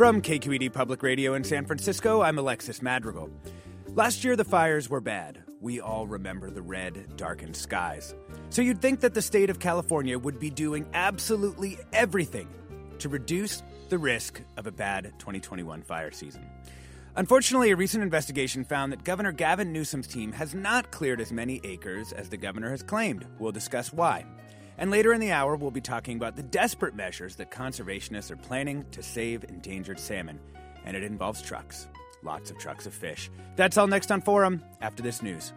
From KQED Public Radio in San Francisco, I'm Alexis Madrigal. Last year, the fires were bad. We all remember the red, darkened skies. So you'd think that the state of California would be doing absolutely everything to reduce the risk of a bad 2021 fire season. Unfortunately, a recent investigation found that Governor Gavin Newsom's team has not cleared as many acres as the governor has claimed. We'll discuss why. And later in the hour, we'll be talking about the desperate measures that conservationists are planning to save endangered salmon. And it involves trucks. Lots of trucks of fish. That's all next on Forum after this news.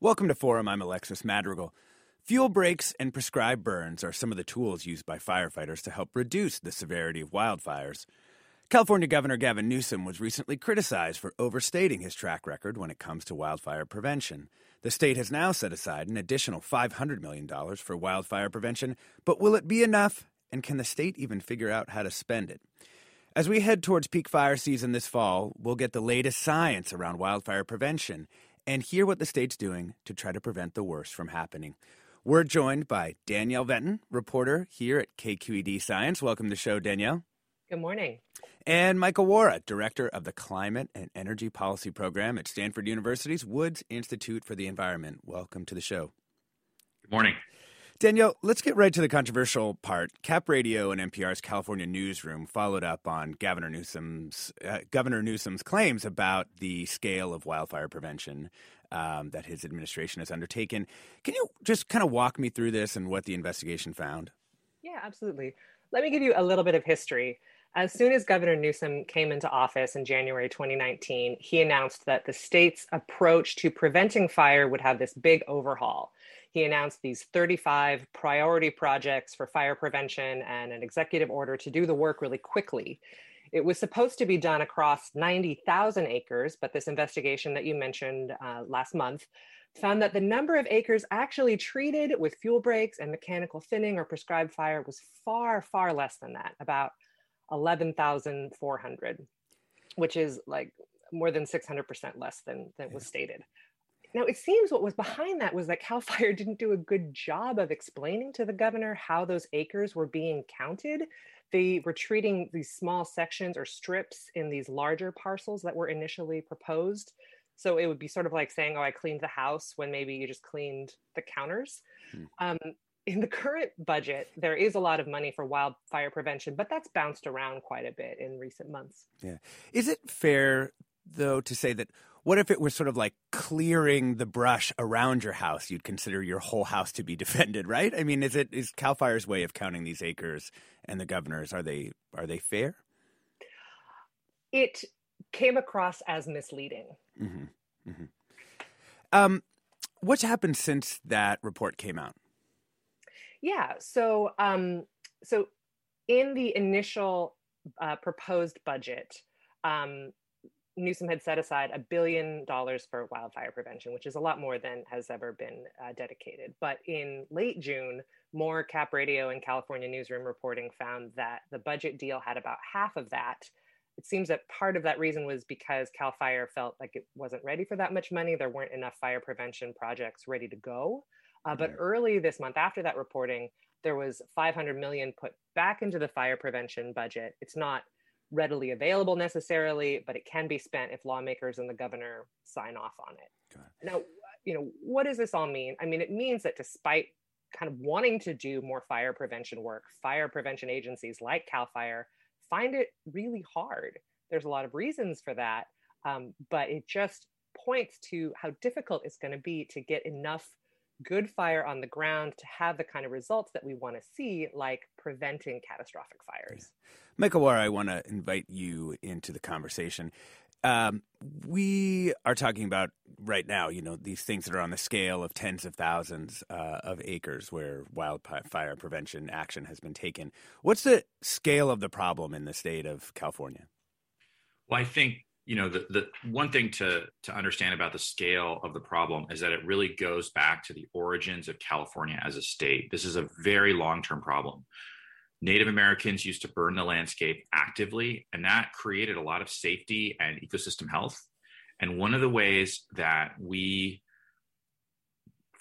Welcome to Forum. I'm Alexis Madrigal. Fuel breaks and prescribed burns are some of the tools used by firefighters to help reduce the severity of wildfires. California Governor Gavin Newsom was recently criticized for overstating his track record when it comes to wildfire prevention. The state has now set aside an additional $500 million for wildfire prevention, but will it be enough? And can the state even figure out how to spend it? As we head towards peak fire season this fall, we'll get the latest science around wildfire prevention and hear what the state's doing to try to prevent the worst from happening. We're joined by Danielle Venton, reporter here at KQED Science. Welcome to the show, Danielle. Good morning. And Michael Wara, director of the Climate and Energy Policy Program at Stanford University's Woods Institute for the Environment. Welcome to the show. Good morning. Danielle, let's get right to the controversial part. Cap Radio and NPR's California newsroom followed up on Governor Newsom's uh, Governor Newsom's claims about the scale of wildfire prevention um, that his administration has undertaken. Can you just kind of walk me through this and what the investigation found? Yeah, absolutely. Let me give you a little bit of history. As soon as Governor Newsom came into office in January 2019, he announced that the state's approach to preventing fire would have this big overhaul. He announced these 35 priority projects for fire prevention and an executive order to do the work really quickly. It was supposed to be done across 90,000 acres, but this investigation that you mentioned uh, last month found that the number of acres actually treated with fuel breaks and mechanical thinning or prescribed fire was far, far less than that, about 11,400, which is like more than 600% less than, than was stated. Now, it seems what was behind that was that CAL FIRE didn't do a good job of explaining to the governor how those acres were being counted. They were treating these small sections or strips in these larger parcels that were initially proposed. So it would be sort of like saying, oh, I cleaned the house when maybe you just cleaned the counters. Hmm. Um, in the current budget, there is a lot of money for wildfire prevention, but that's bounced around quite a bit in recent months. Yeah. Is it fair, though, to say that what if it was sort of like clearing the brush around your house? You'd consider your whole house to be defended, right? I mean, is it is Cal Fire's way of counting these acres and the governors are they are they fair? It came across as misleading. Mm-hmm. Mm-hmm. Um, what's happened since that report came out? Yeah, so um, so in the initial uh, proposed budget, um, Newsom had set aside a billion dollars for wildfire prevention, which is a lot more than has ever been uh, dedicated. But in late June, more Cap Radio and California Newsroom reporting found that the budget deal had about half of that. It seems that part of that reason was because CAL FIRE felt like it wasn't ready for that much money. There weren't enough fire prevention projects ready to go. Uh, but early this month, after that reporting, There was 500 million put back into the fire prevention budget. It's not readily available necessarily, but it can be spent if lawmakers and the governor sign off on it. Now, you know, what does this all mean? I mean, it means that despite kind of wanting to do more fire prevention work, fire prevention agencies like CAL FIRE find it really hard. There's a lot of reasons for that, um, but it just points to how difficult it's going to be to get enough good fire on the ground to have the kind of results that we want to see, like preventing catastrophic fires. Yeah. Michael Wara, I want to invite you into the conversation. Um, we are talking about right now, you know, these things that are on the scale of tens of thousands uh, of acres where wildfire prevention action has been taken. What's the scale of the problem in the state of California? Well, I think you know the, the one thing to to understand about the scale of the problem is that it really goes back to the origins of California as a state. This is a very long term problem. Native Americans used to burn the landscape actively, and that created a lot of safety and ecosystem health. And one of the ways that we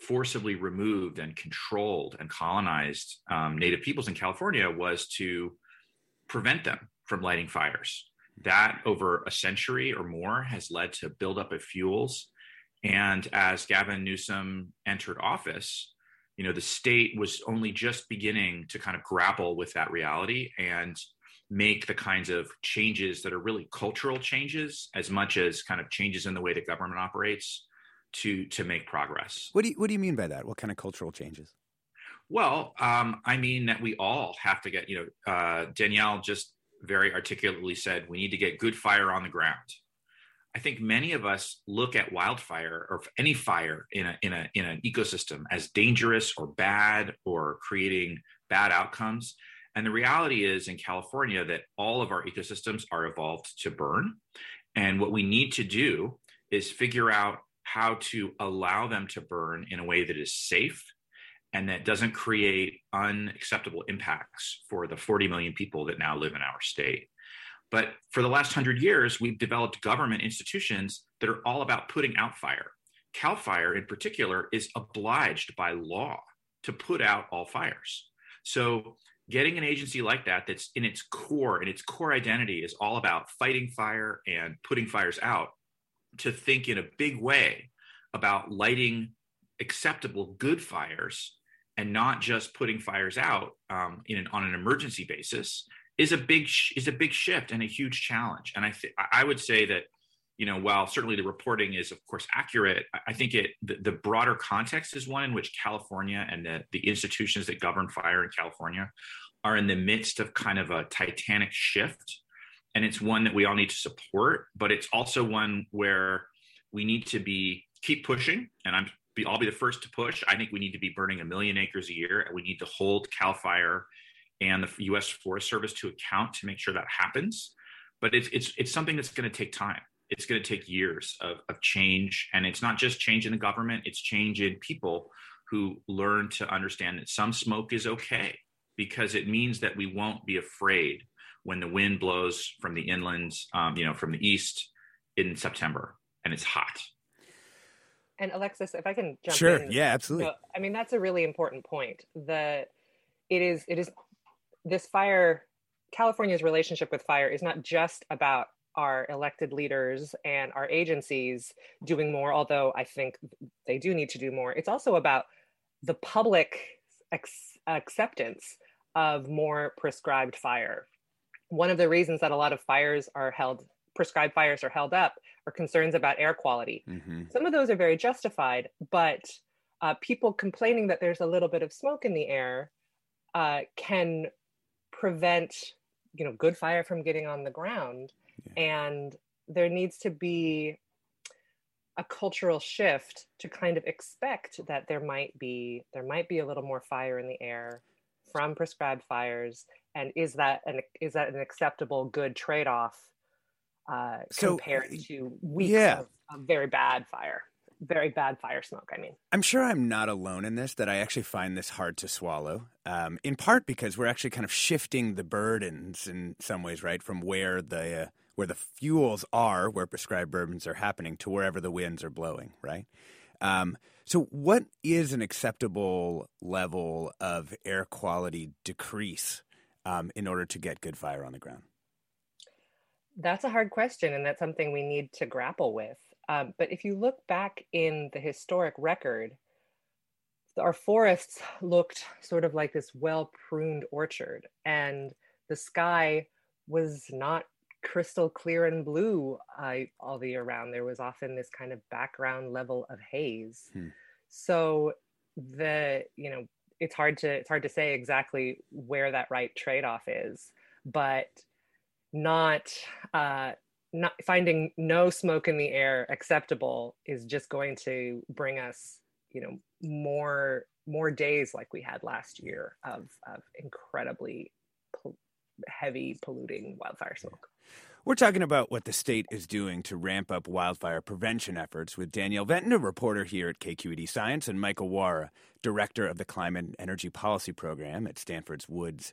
forcibly removed and controlled and colonized um, Native peoples in California was to prevent them from lighting fires. That over a century or more has led to buildup of fuels. And as Gavin Newsom entered office, you know the state was only just beginning to kind of grapple with that reality and make the kinds of changes that are really cultural changes as much as kind of changes in the way that government operates to to make progress. What do you what do you mean by that? What kind of cultural changes? Well um, i mean that we all have to get you know uh, danielle just very articulately said we need to get good fire on the ground I think many of us look at wildfire or any fire in a in a in an ecosystem as dangerous or bad or creating bad outcomes. And the reality is in California that all of our ecosystems are evolved to burn. And what we need to do is figure out how to allow them to burn in a way that is safe and that doesn't create unacceptable impacts for the 40 million people that now live in our state. But for the last hundred years, we've developed government institutions that are all about putting out fire. CAL FIRE, in particular, is obliged by law to put out all fires. So, getting an agency like that, that's in its core, and its core identity is all about fighting fire and putting fires out, to think in a big way about lighting acceptable good fires and not just putting fires out um, an, on an emergency basis is a big is a big shift and a huge challenge. And I th- I would say that you know while certainly the reporting is of course accurate, I think it the, the broader context is one in which California and the, the institutions that govern fire in California are in the midst of kind of a titanic shift. And it's one that we all need to support, but it's also one where we need to be keep pushing. And I'm I'll be the first to push. I think we need to be burning a million acres a year, and we need to hold Cal Fire and the U.S. Forest Service to account to make sure that happens. But it's it's it's something that's going to take time. It's going to take years of, of change, and it's not just change in the government; it's change in people who learn to understand that some smoke is okay because it means that we won't be afraid when the wind blows from the inlands, um, you know, from the east in September and it's hot. And Alexis, if I can jump in. sure. in. yeah, absolutely. Know, I mean, that's a really important point. The it is it is this fire, California's relationship with fire is not just about our elected leaders and our agencies doing more, although I think they do need to do more. It's also about the public ex- acceptance of more prescribed fire. One of the reasons that a lot of fires are held, prescribed fires are held up, or concerns about air quality. Mm-hmm. Some of those are very justified, but uh, people complaining that there's a little bit of smoke in the air uh, can prevent you know good fire from getting on the ground yeah. and there needs to be a cultural shift to kind of expect that there might be there might be a little more fire in the air from prescribed fires and is that an is that an acceptable good trade-off uh, so, compared to weeks yeah. of, of very bad fire very bad fire smoke. I mean, I'm sure I'm not alone in this, that I actually find this hard to swallow, um, in part because we're actually kind of shifting the burdens in some ways, right? From where the, uh, where the fuels are, where prescribed burdens are happening, to wherever the winds are blowing, right? Um, so, what is an acceptable level of air quality decrease um, in order to get good fire on the ground? That's a hard question, and that's something we need to grapple with. Um, but if you look back in the historic record, our forests looked sort of like this well pruned orchard, and the sky was not crystal clear and blue uh, all the year round. There was often this kind of background level of haze. Hmm. So the you know it's hard to it's hard to say exactly where that right trade off is, but not uh, not finding no smoke in the air acceptable is just going to bring us you know more more days like we had last year of of incredibly heavy polluting wildfire smoke. We're talking about what the state is doing to ramp up wildfire prevention efforts with Danielle Venton, a reporter here at KQED Science, and Michael Wara, director of the Climate and Energy Policy Program at Stanford's Woods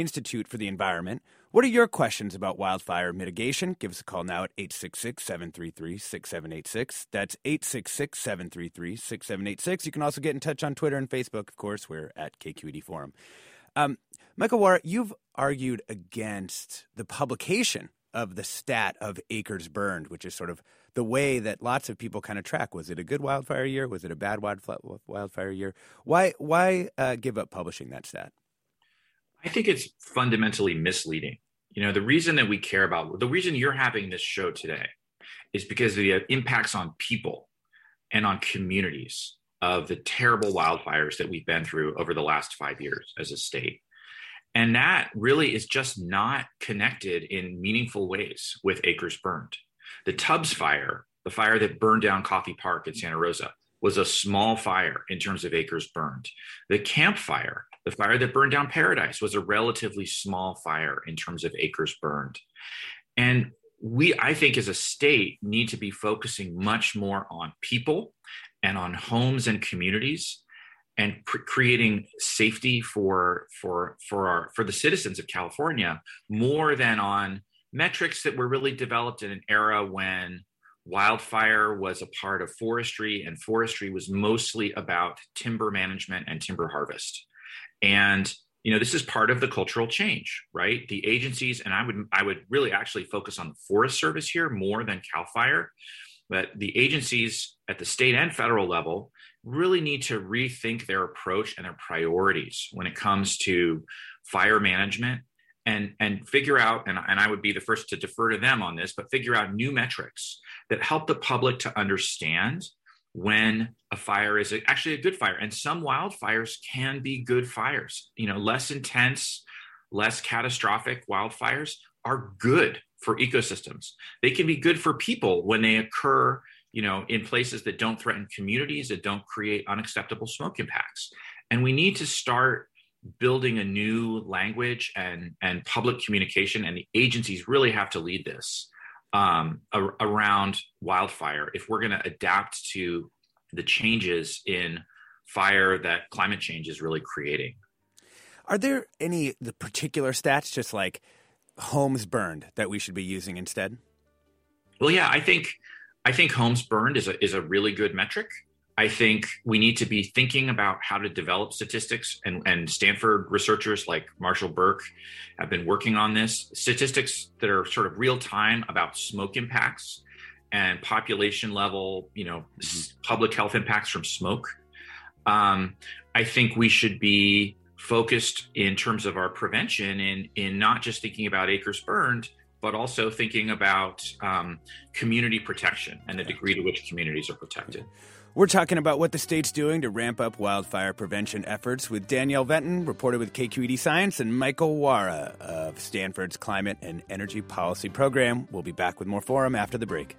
Institute for the Environment. What are your questions about wildfire mitigation? Give us a call now at 866 733 6786. That's 866 733 6786. You can also get in touch on Twitter and Facebook, of course. We're at KQED Forum. Um, Michael Wara, you've argued against the publication of the stat of acres burned, which is sort of the way that lots of people kind of track. Was it a good wildfire year? Was it a bad wildfire year? Why why uh, give up publishing that stat? I think it's fundamentally misleading. You know, the reason that we care about the reason you're having this show today is because of the impacts on people and on communities of the terrible wildfires that we've been through over the last five years as a state. And that really is just not connected in meaningful ways with acres burned. The Tubbs fire, the fire that burned down Coffey Park in Santa Rosa, was a small fire in terms of acres burned. The Camp Fire, the fire that burned down Paradise, was a relatively small fire in terms of acres burned. And we, I think, as a state, need to be focusing much more on people and on homes and communities and pr- creating safety for for for our for the citizens of California more than on metrics that were really developed in an era when wildfire was a part of forestry and forestry was mostly about timber management and timber harvest and you know this is part of the cultural change right? The agencies and i would i would really actually focus on the forest service here more than cal fire but the agencies at the state and federal level really need to rethink their approach and their priorities when it comes to fire management and and figure out and, and i would be the first to defer to them on this but figure out new metrics that help the public to understand when a fire is actually a good fire. And some wildfires can be good fires. You know less intense less catastrophic wildfires are good for ecosystems. They can be good for people when they occur you know, in places that don't threaten communities, that don't create unacceptable smoke impacts. And we need to start building a new language and, and public communication, and the agencies really have to lead this um, around wildfire if we're going to adapt to the changes in fire that climate change is really creating. Are there any the particular stats, just like homes burned, that we should be using instead? Well, yeah, I think I think homes burned is a, is a really good metric. I think we need to be thinking about how to develop statistics, and, and Stanford researchers like Marshall Burke have been working on this. Statistics that are sort of real time about smoke impacts and population level, you know, mm-hmm. public health impacts from smoke. Um, I think we should be focused in terms of our prevention in in not just thinking about acres burned, but also thinking about um, community protection and the degree to which communities are protected. We're talking about what the state's doing to ramp up wildfire prevention efforts with Danielle Venton, reporter with KQED Science, and Michael Wara of Stanford's Climate and Energy Policy Program. We'll be back with more Forum after the break.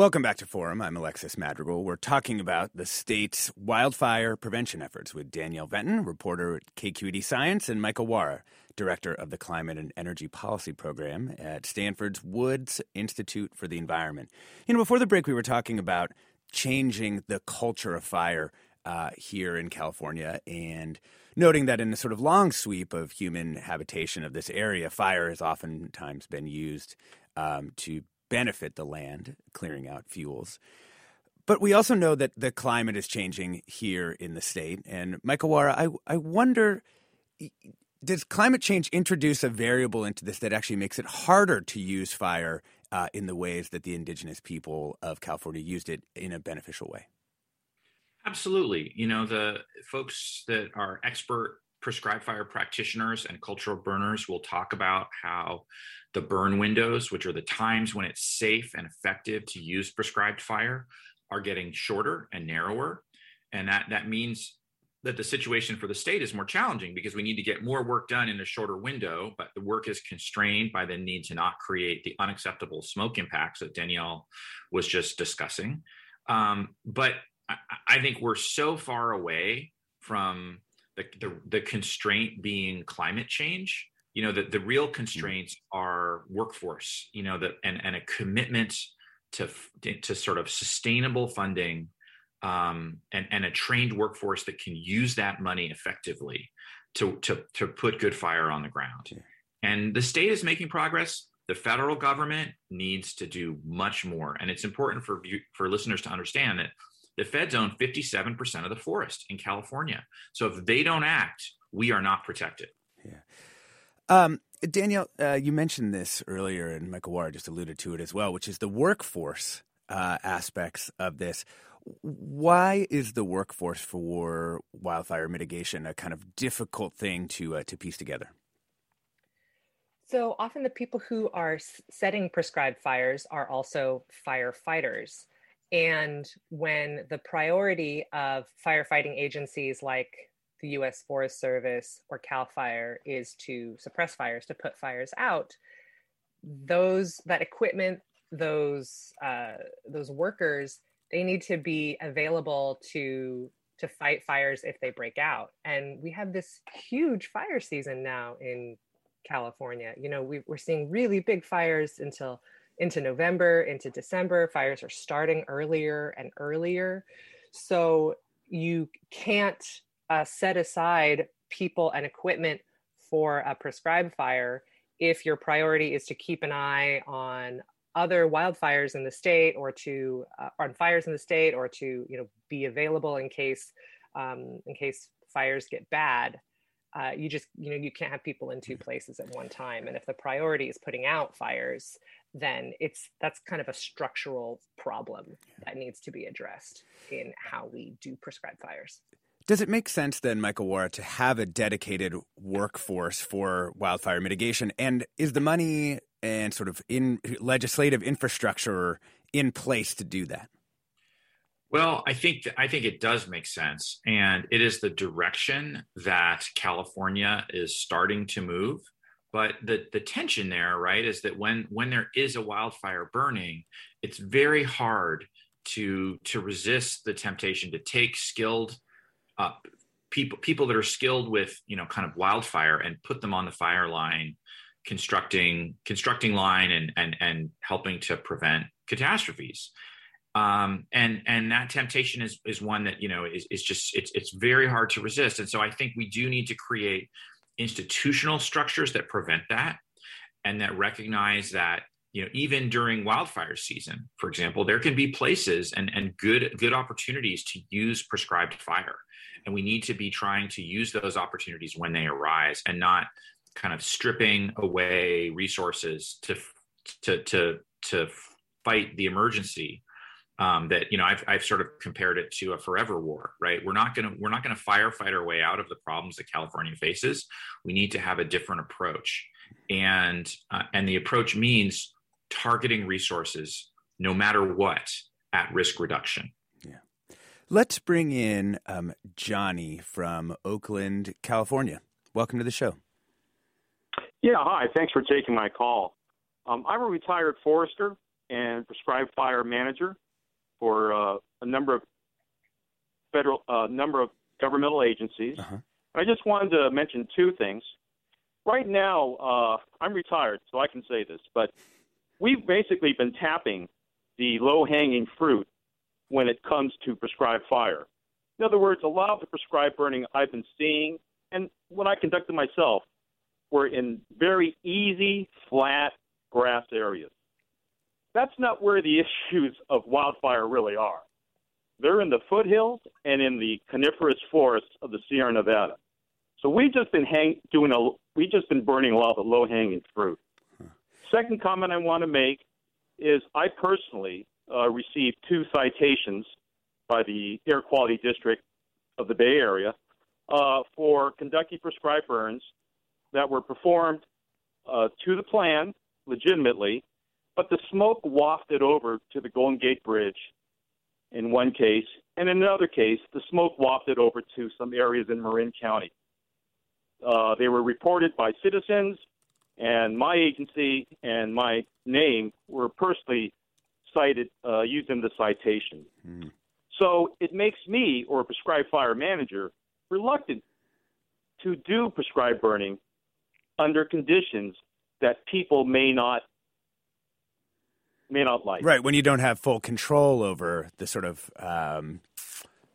Welcome back to Forum. I'm Alexis Madrigal. We're talking about the state's wildfire prevention efforts with Danielle Venton, reporter at KQED Science, and Michael Wara, director of the Climate and Energy Policy Program at Stanford's Woods Institute for the Environment. You know, before the break, we were talking about changing the culture of fire uh, here in California and noting that in the sort of long sweep of human habitation of this area, fire has oftentimes been used um, to benefit the land, clearing out fuels. But we also know that the climate is changing here in the state. And Michael Wara, I, I wonder does climate change introduce a variable into this that actually makes it harder to use fire uh, in the ways that the indigenous people of California used it in a beneficial way? Absolutely. You know, the folks that are expert prescribed fire practitioners and cultural burners will talk about how the burn windows, which are the times when it's safe and effective to use prescribed fire, are getting shorter and narrower. And that, that means that the situation for the state is more challenging because we need to get more work done in a shorter window, but the work is constrained by the need to not create the unacceptable smoke impacts that Danielle was just discussing. Um, but I, I think we're so far away from the, the, the constraint being climate change you know the, the real mm-hmm. constraints are workforce you know that and, and a commitment to to sort of sustainable funding um, and and a trained workforce that can use that money effectively to to to put good fire on the ground yeah. and the state is making progress the federal government needs to do much more and it's important for for listeners to understand that the feds own 57% of the forest in california so if they don't act we are not protected yeah um, Danielle, uh, you mentioned this earlier, and Michael Wara just alluded to it as well, which is the workforce uh, aspects of this. Why is the workforce for wildfire mitigation a kind of difficult thing to uh, to piece together? So often, the people who are setting prescribed fires are also firefighters. And when the priority of firefighting agencies like the US Forest Service or CAL FIRE is to suppress fires, to put fires out, those that equipment, those uh, those workers, they need to be available to to fight fires if they break out. And we have this huge fire season now in California. You know, we, we're seeing really big fires until into November, into December. Fires are starting earlier and earlier. So you can't uh, set aside people and equipment for a prescribed fire if your priority is to keep an eye on other wildfires in the state or to uh, on fires in the state or to you know be available in case um, in case fires get bad uh, you just you know you can't have people in two places at one time and if the priority is putting out fires then it's that's kind of a structural problem that needs to be addressed in how we do prescribed fires does it make sense then, Michael Wara, to have a dedicated workforce for wildfire mitigation? And is the money and sort of in legislative infrastructure in place to do that? Well, I think I think it does make sense, and it is the direction that California is starting to move. But the the tension there, right, is that when when there is a wildfire burning, it's very hard to to resist the temptation to take skilled uh, people people that are skilled with you know kind of wildfire and put them on the fire line constructing constructing line and and and helping to prevent catastrophes. Um, and and that temptation is is one that you know is, is just it's it's very hard to resist. And so i think we do need to create institutional structures that prevent that and that recognize that you know even during wildfire season for example there can be places and and good good opportunities to use prescribed fire. And we need to be trying to use those opportunities when they arise and not kind of stripping away resources to to to to fight the emergency um, that you know I've, I've sort of compared it to a forever war right we're not going to we're not going to firefight our way out of the problems that california faces we need to have a different approach and uh, and the approach means targeting resources no matter what at risk reduction yeah Let's bring in um, Johnny from Oakland, California. Welcome to the show. Yeah, hi. Thanks for taking my call. Um, I'm a retired forester, and prescribed fire manager for uh, a number of federal, uh, number of governmental agencies. Uh-huh. I just wanted to mention two things. Right now, uh, I'm retired, so I can say this, but we've basically been tapping the low-hanging fruit when it comes to prescribed fire. In other words, a lot of the prescribed burning I've been seeing, and when I conducted myself, were in very easy, flat grass areas. That's not where the issues of wildfire really are. They're in the foothills and in the coniferous forests of the Sierra Nevada. So we've just been hang, doing a we've just been burning a lot of the low hanging fruit. Second comment I want to make is I personally uh, received two citations by the Air Quality District of the Bay Area uh, for conducting prescribed burns that were performed uh, to the plan legitimately, but the smoke wafted over to the Golden Gate Bridge in one case, and in another case, the smoke wafted over to some areas in Marin County. Uh, they were reported by citizens, and my agency and my name were personally cited uh, using the citation. Mm. So it makes me, or a prescribed fire manager, reluctant to do prescribed burning under conditions that people may not may not like. Right when you don't have full control over the sort of um,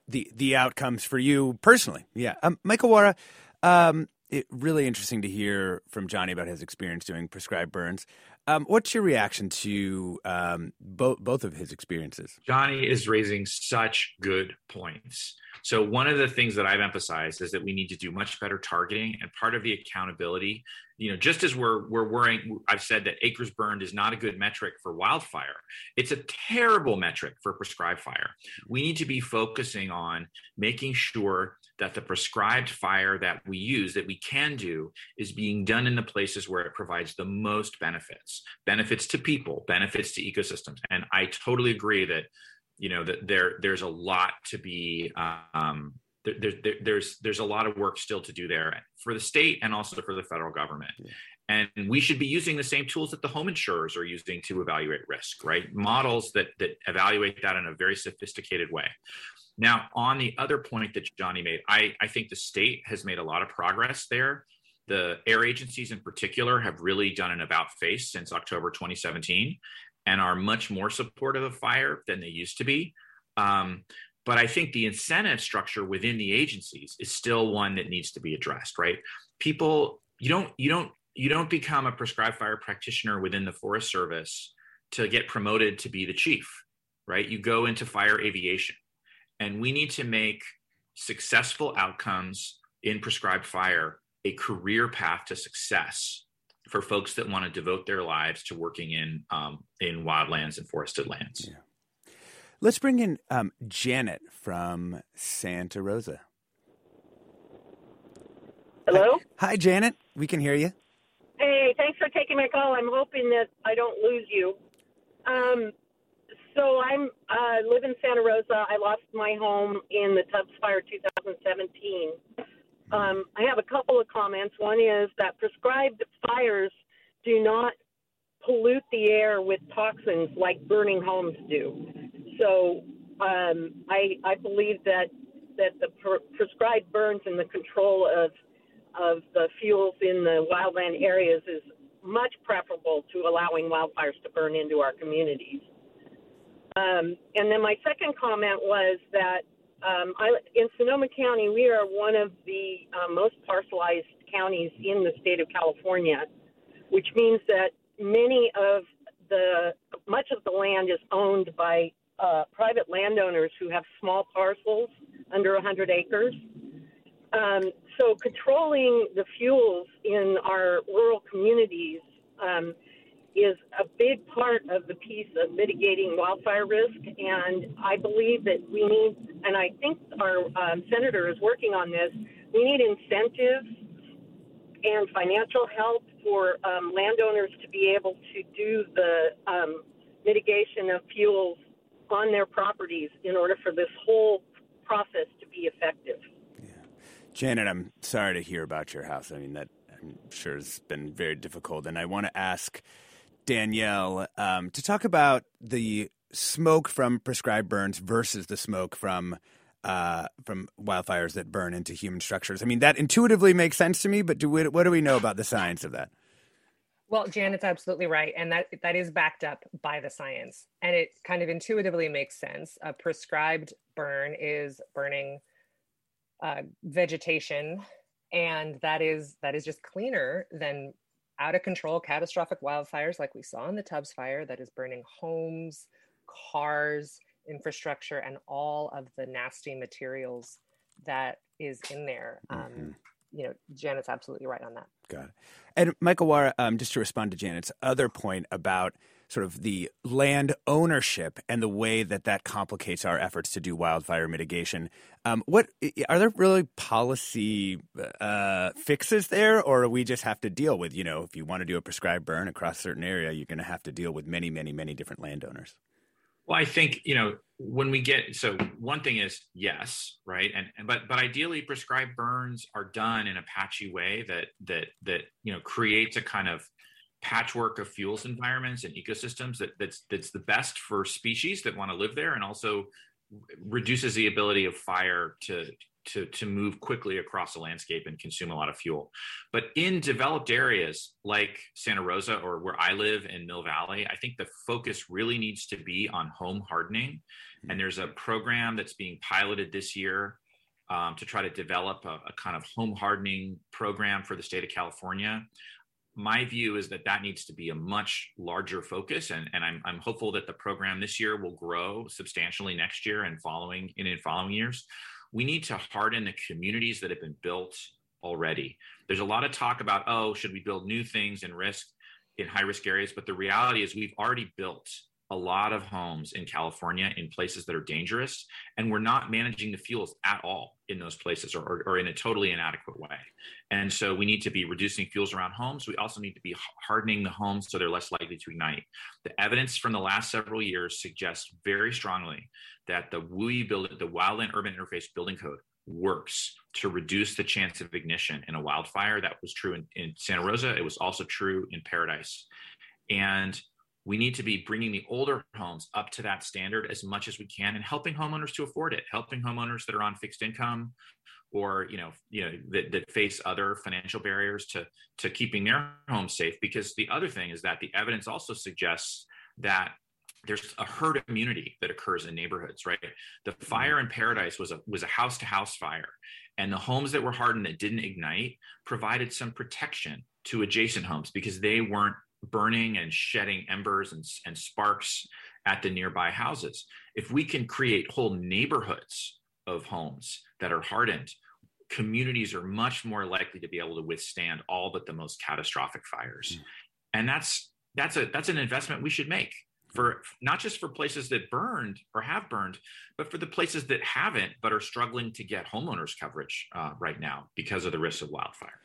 the the outcomes for you personally. Yeah, um, Michael Wara. Um, it, really interesting to hear from Johnny about his experience doing prescribed burns. Um, what's your reaction to um, both both of his experiences? Johnny is raising such good points. So one of the things that I've emphasized is that we need to do much better targeting, and part of the accountability, you know, just as we're we're worrying, I've said that acres burned is not a good metric for wildfire. It's a terrible metric for prescribed fire. We need to be focusing on making sure that the prescribed fire that we use, that we can do, is being done in the places where it provides the most benefits benefits to people, benefits to ecosystems. And I totally agree that, you know, that there there's a lot to be. Um, there, there, there's there's a lot of work still to do there for the state and also for the federal government. Yeah. And we should be using the same tools that the home insurers are using to evaluate risk, right? Models that that evaluate that in a very sophisticated way. Now, on the other point that Johnny made, I, I think the state has made a lot of progress there. The air agencies in particular have really done an about face since October 2017 and are much more supportive of fire than they used to be. Um, but I think the incentive structure within the agencies is still one that needs to be addressed, right? People, you don't, you don't, you don't become a prescribed fire practitioner within the Forest Service to get promoted to be the chief, right? You go into fire aviation and we need to make successful outcomes in prescribed fire a career path to success for folks that want to devote their lives to working in um, in wildlands and forested lands. Yeah. Let's bring in um, Janet from Santa Rosa. Hello. Hi. Hi, Janet. We can hear you. Hey, thanks for taking my call. I'm hoping that I don't lose you. Um, so I'm uh, live in Santa Rosa. I lost my home in the Tubbs Fire 2017. Um, I have a couple of comments. One is that prescribed fires do not pollute the air with toxins like burning homes do. So um, I, I believe that that the prescribed burns and the control of of the fuels in the wildland areas is much preferable to allowing wildfires to burn into our communities. Um, and then my second comment was that um, I, in Sonoma County, we are one of the uh, most parcelized counties in the state of California, which means that many of the much of the land is owned by uh, private landowners who have small parcels under 100 acres. Um, so controlling the fuels in our rural communities um, part of the piece of mitigating wildfire risk. And I believe that we need, and I think our um, senator is working on this, we need incentives and financial help for um, landowners to be able to do the um, mitigation of fuels on their properties in order for this whole process to be effective. Yeah. Janet, I'm sorry to hear about your house. I mean, that I'm sure has been very difficult. And I want to ask Danielle um, to talk about the smoke from prescribed burns versus the smoke from uh, from wildfires that burn into human structures. I mean, that intuitively makes sense to me, but do we, what do we know about the science of that? Well, Janet's absolutely right, and that that is backed up by the science, and it kind of intuitively makes sense. A prescribed burn is burning uh, vegetation, and that is that is just cleaner than out of control catastrophic wildfires like we saw in the Tubbs fire that is burning homes, cars, infrastructure, and all of the nasty materials that is in there. Um, mm-hmm you know, Janet's absolutely right on that. Got it. And Michael Wara, um, just to respond to Janet's other point about sort of the land ownership and the way that that complicates our efforts to do wildfire mitigation. Um, what are there really policy uh, fixes there, or we just have to deal with? You know, if you want to do a prescribed burn across a certain area, you're going to have to deal with many, many, many different landowners. Well, I think you know when we get so one thing is yes, right, and but but ideally prescribed burns are done in a patchy way that that that you know creates a kind of patchwork of fuels environments and ecosystems that that's that's the best for species that want to live there and also reduces the ability of fire to to, to move quickly across the landscape and consume a lot of fuel. But in developed areas like Santa Rosa or where I live in Mill Valley, I think the focus really needs to be on home hardening. Mm-hmm. And there's a program that's being piloted this year um, to try to develop a, a kind of home hardening program for the state of California my view is that that needs to be a much larger focus and, and I'm, I'm hopeful that the program this year will grow substantially next year and following in, in following years we need to harden the communities that have been built already. There's a lot of talk about, oh, should we build new things in risk in high risk areas? But the reality is we've already built a lot of homes in California in places that are dangerous, and we're not managing the fuels at all in those places or, or, or, in a totally inadequate way. And so we need to be reducing fuels around homes. We also need to be hardening the homes so they're less likely to ignite. The evidence from the last several years suggests very strongly that the WUI build, the Wildland Urban Interface Building Code works to reduce the chance of ignition in a wildfire. That was true in, in Santa Rosa. It was also true in Paradise. And we need to be bringing the older homes up to that standard as much as we can and helping homeowners to afford it, helping homeowners that are on fixed income or you know you know that, that face other financial barriers to to keeping their homes safe because the other thing is that the evidence also suggests that there's a herd immunity that occurs in neighborhoods, right? The mm-hmm. fire in Paradise was a was a house to house fire, and the homes that were hardened that didn't ignite provided some protection to adjacent homes because they weren't burning and shedding embers and, and sparks at the nearby houses. If we can create whole neighborhoods of homes that are hardened, communities are much more likely to be able to withstand all but the most catastrophic fires. Mm. And that's that's a that's an investment we should make for not just for places that burned or have burned, but for the places that haven't but are struggling to get homeowners coverage uh, right now because of the risks of wildfire.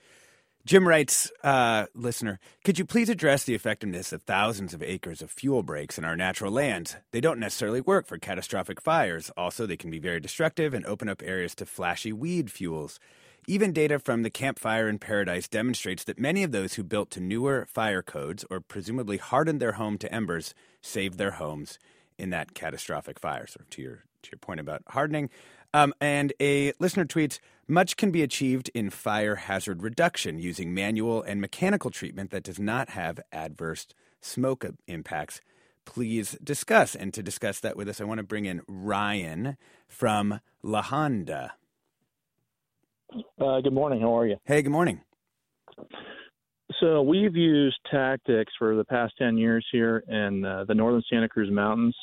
Jim writes, uh, listener, could you please address the effectiveness of thousands of acres of fuel breaks in our natural lands? They don't necessarily work for catastrophic fires. Also, they can be very destructive and open up areas to flashy weed fuels. Even data from the Camp Fire in Paradise demonstrates that many of those who built to newer fire codes or presumably hardened their home to embers saved their homes in that catastrophic fire. Of to your to your point about hardening. Um, and a listener tweets, much can be achieved in fire hazard reduction using manual and mechanical treatment that does not have adverse smoke impacts. Please discuss. And to discuss that with us, I want to bring in Ryan from La Honda. Uh, good morning. How are you? Hey, good morning. So we've used tactics for the past 10 years here in uh, the northern Santa Cruz Mountains.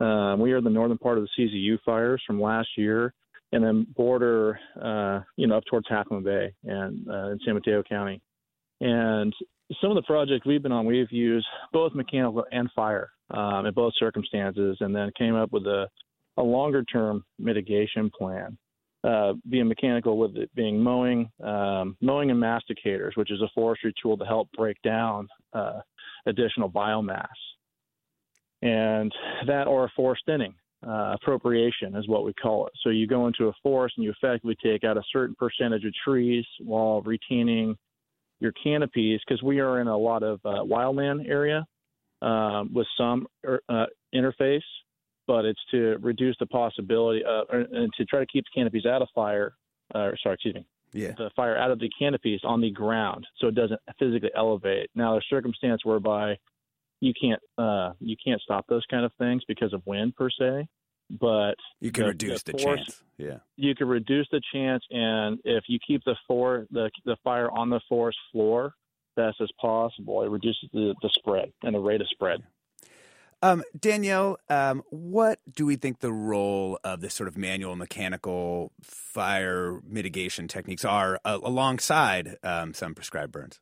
Uh, we are the northern part of the CZU fires from last year, and then border, uh, you know, up towards Moon Bay and uh, in San Mateo County. And some of the projects we've been on, we've used both mechanical and fire um, in both circumstances, and then came up with a, a longer term mitigation plan uh, being mechanical with it being mowing, um, mowing and masticators, which is a forestry tool to help break down uh, additional biomass. And that or a forest thinning uh, appropriation is what we call it. So you go into a forest and you effectively take out a certain percentage of trees while retaining your canopies because we are in a lot of uh, wildland area um, with some er, uh, interface, but it's to reduce the possibility of, and to try to keep the canopies out of fire. Uh, sorry, excuse me. Yeah. The fire out of the canopies on the ground, so it doesn't physically elevate. Now, there's circumstance whereby you can't uh, you can't stop those kind of things because of wind per se, but you can the, reduce the, the force, chance. Yeah, you can reduce the chance, and if you keep the for the the fire on the forest floor best as possible, it reduces the, the spread and the rate of spread. Um, Danielle, um, what do we think the role of this sort of manual mechanical fire mitigation techniques are uh, alongside um, some prescribed burns?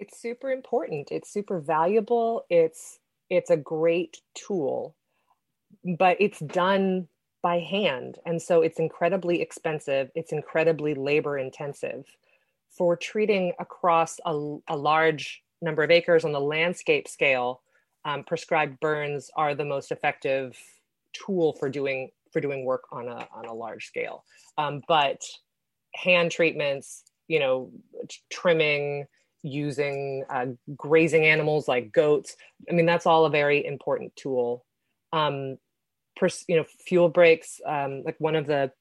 It's super important. It's super valuable. It's it's a great tool, but it's done by hand, and so it's incredibly expensive. It's incredibly labor intensive. For treating across a, a large number of acres on the landscape scale, um, prescribed burns are the most effective tool for doing for doing work on a on a large scale. Um, but hand treatments, you know, trimming, using uh, grazing animals like goats. I mean, that's all a very important tool. Um, pers- you know, fuel breaks, um, like one of the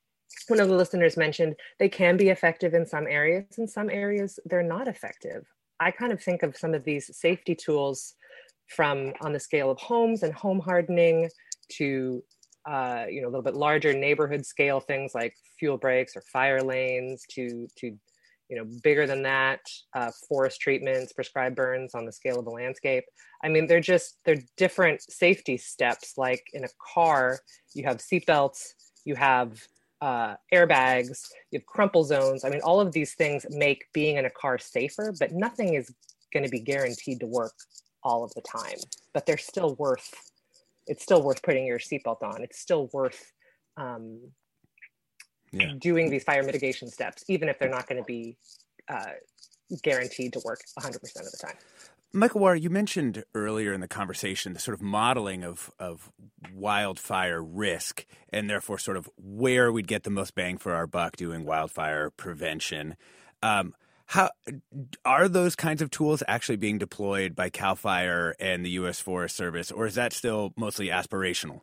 one of the listeners mentioned, they can be effective in some areas. In some areas, they're not effective. I kind of think of some of these safety tools from on the scale of homes and home hardening to uh, you know a little bit larger neighborhood scale things like fuel breaks or fire lanes to to you know bigger than that uh, forest treatments prescribed burns on the scale of the landscape. I mean they're just they're different safety steps. Like in a car you have seatbelts you have uh, airbags you have crumple zones. I mean all of these things make being in a car safer but nothing is going to be guaranteed to work all of the time. But they're still worth it's still worth putting your seatbelt on. It's still worth um, yeah. doing these fire mitigation steps, even if they're not going to be uh, guaranteed to work 100% of the time. Michael Wara, you mentioned earlier in the conversation the sort of modeling of, of wildfire risk and therefore sort of where we'd get the most bang for our buck doing wildfire prevention. Um, how are those kinds of tools actually being deployed by Cal Fire and the U.S. Forest Service, or is that still mostly aspirational?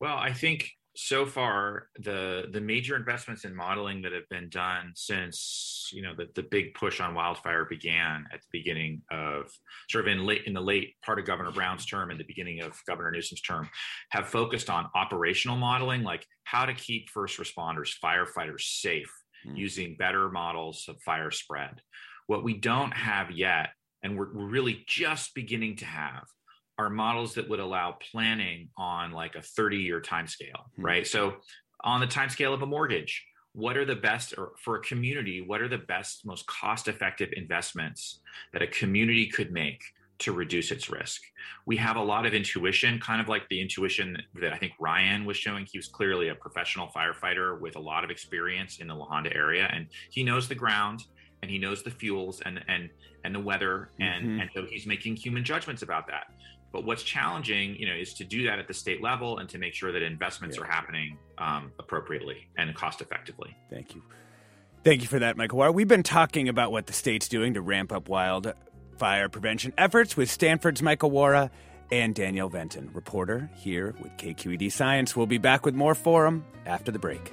Well, I think so far the the major investments in modeling that have been done since you know the, the big push on wildfire began at the beginning of sort of in late in the late part of governor brown's term and the beginning of governor newsom's term have focused on operational modeling like how to keep first responders firefighters safe mm. using better models of fire spread what we don't have yet and we're, we're really just beginning to have are models that would allow planning on like a 30 year time scale, mm-hmm. right? So on the time scale of a mortgage, what are the best or for a community, what are the best, most cost effective investments that a community could make to reduce its risk? We have a lot of intuition, kind of like the intuition that I think Ryan was showing. He was clearly a professional firefighter with a lot of experience in the La Honda area, and he knows the ground and he knows the fuels and and and the weather and mm-hmm. and so he's making human judgments about that but what's challenging, you know, is to do that at the state level and to make sure that investments yeah. are happening um, appropriately and cost effectively. Thank you. Thank you for that, Michael. Well, we've been talking about what the state's doing to ramp up wildfire prevention efforts with Stanford's Michael Wara and Danielle Venton, reporter here with KQED Science. We'll be back with more Forum after the break.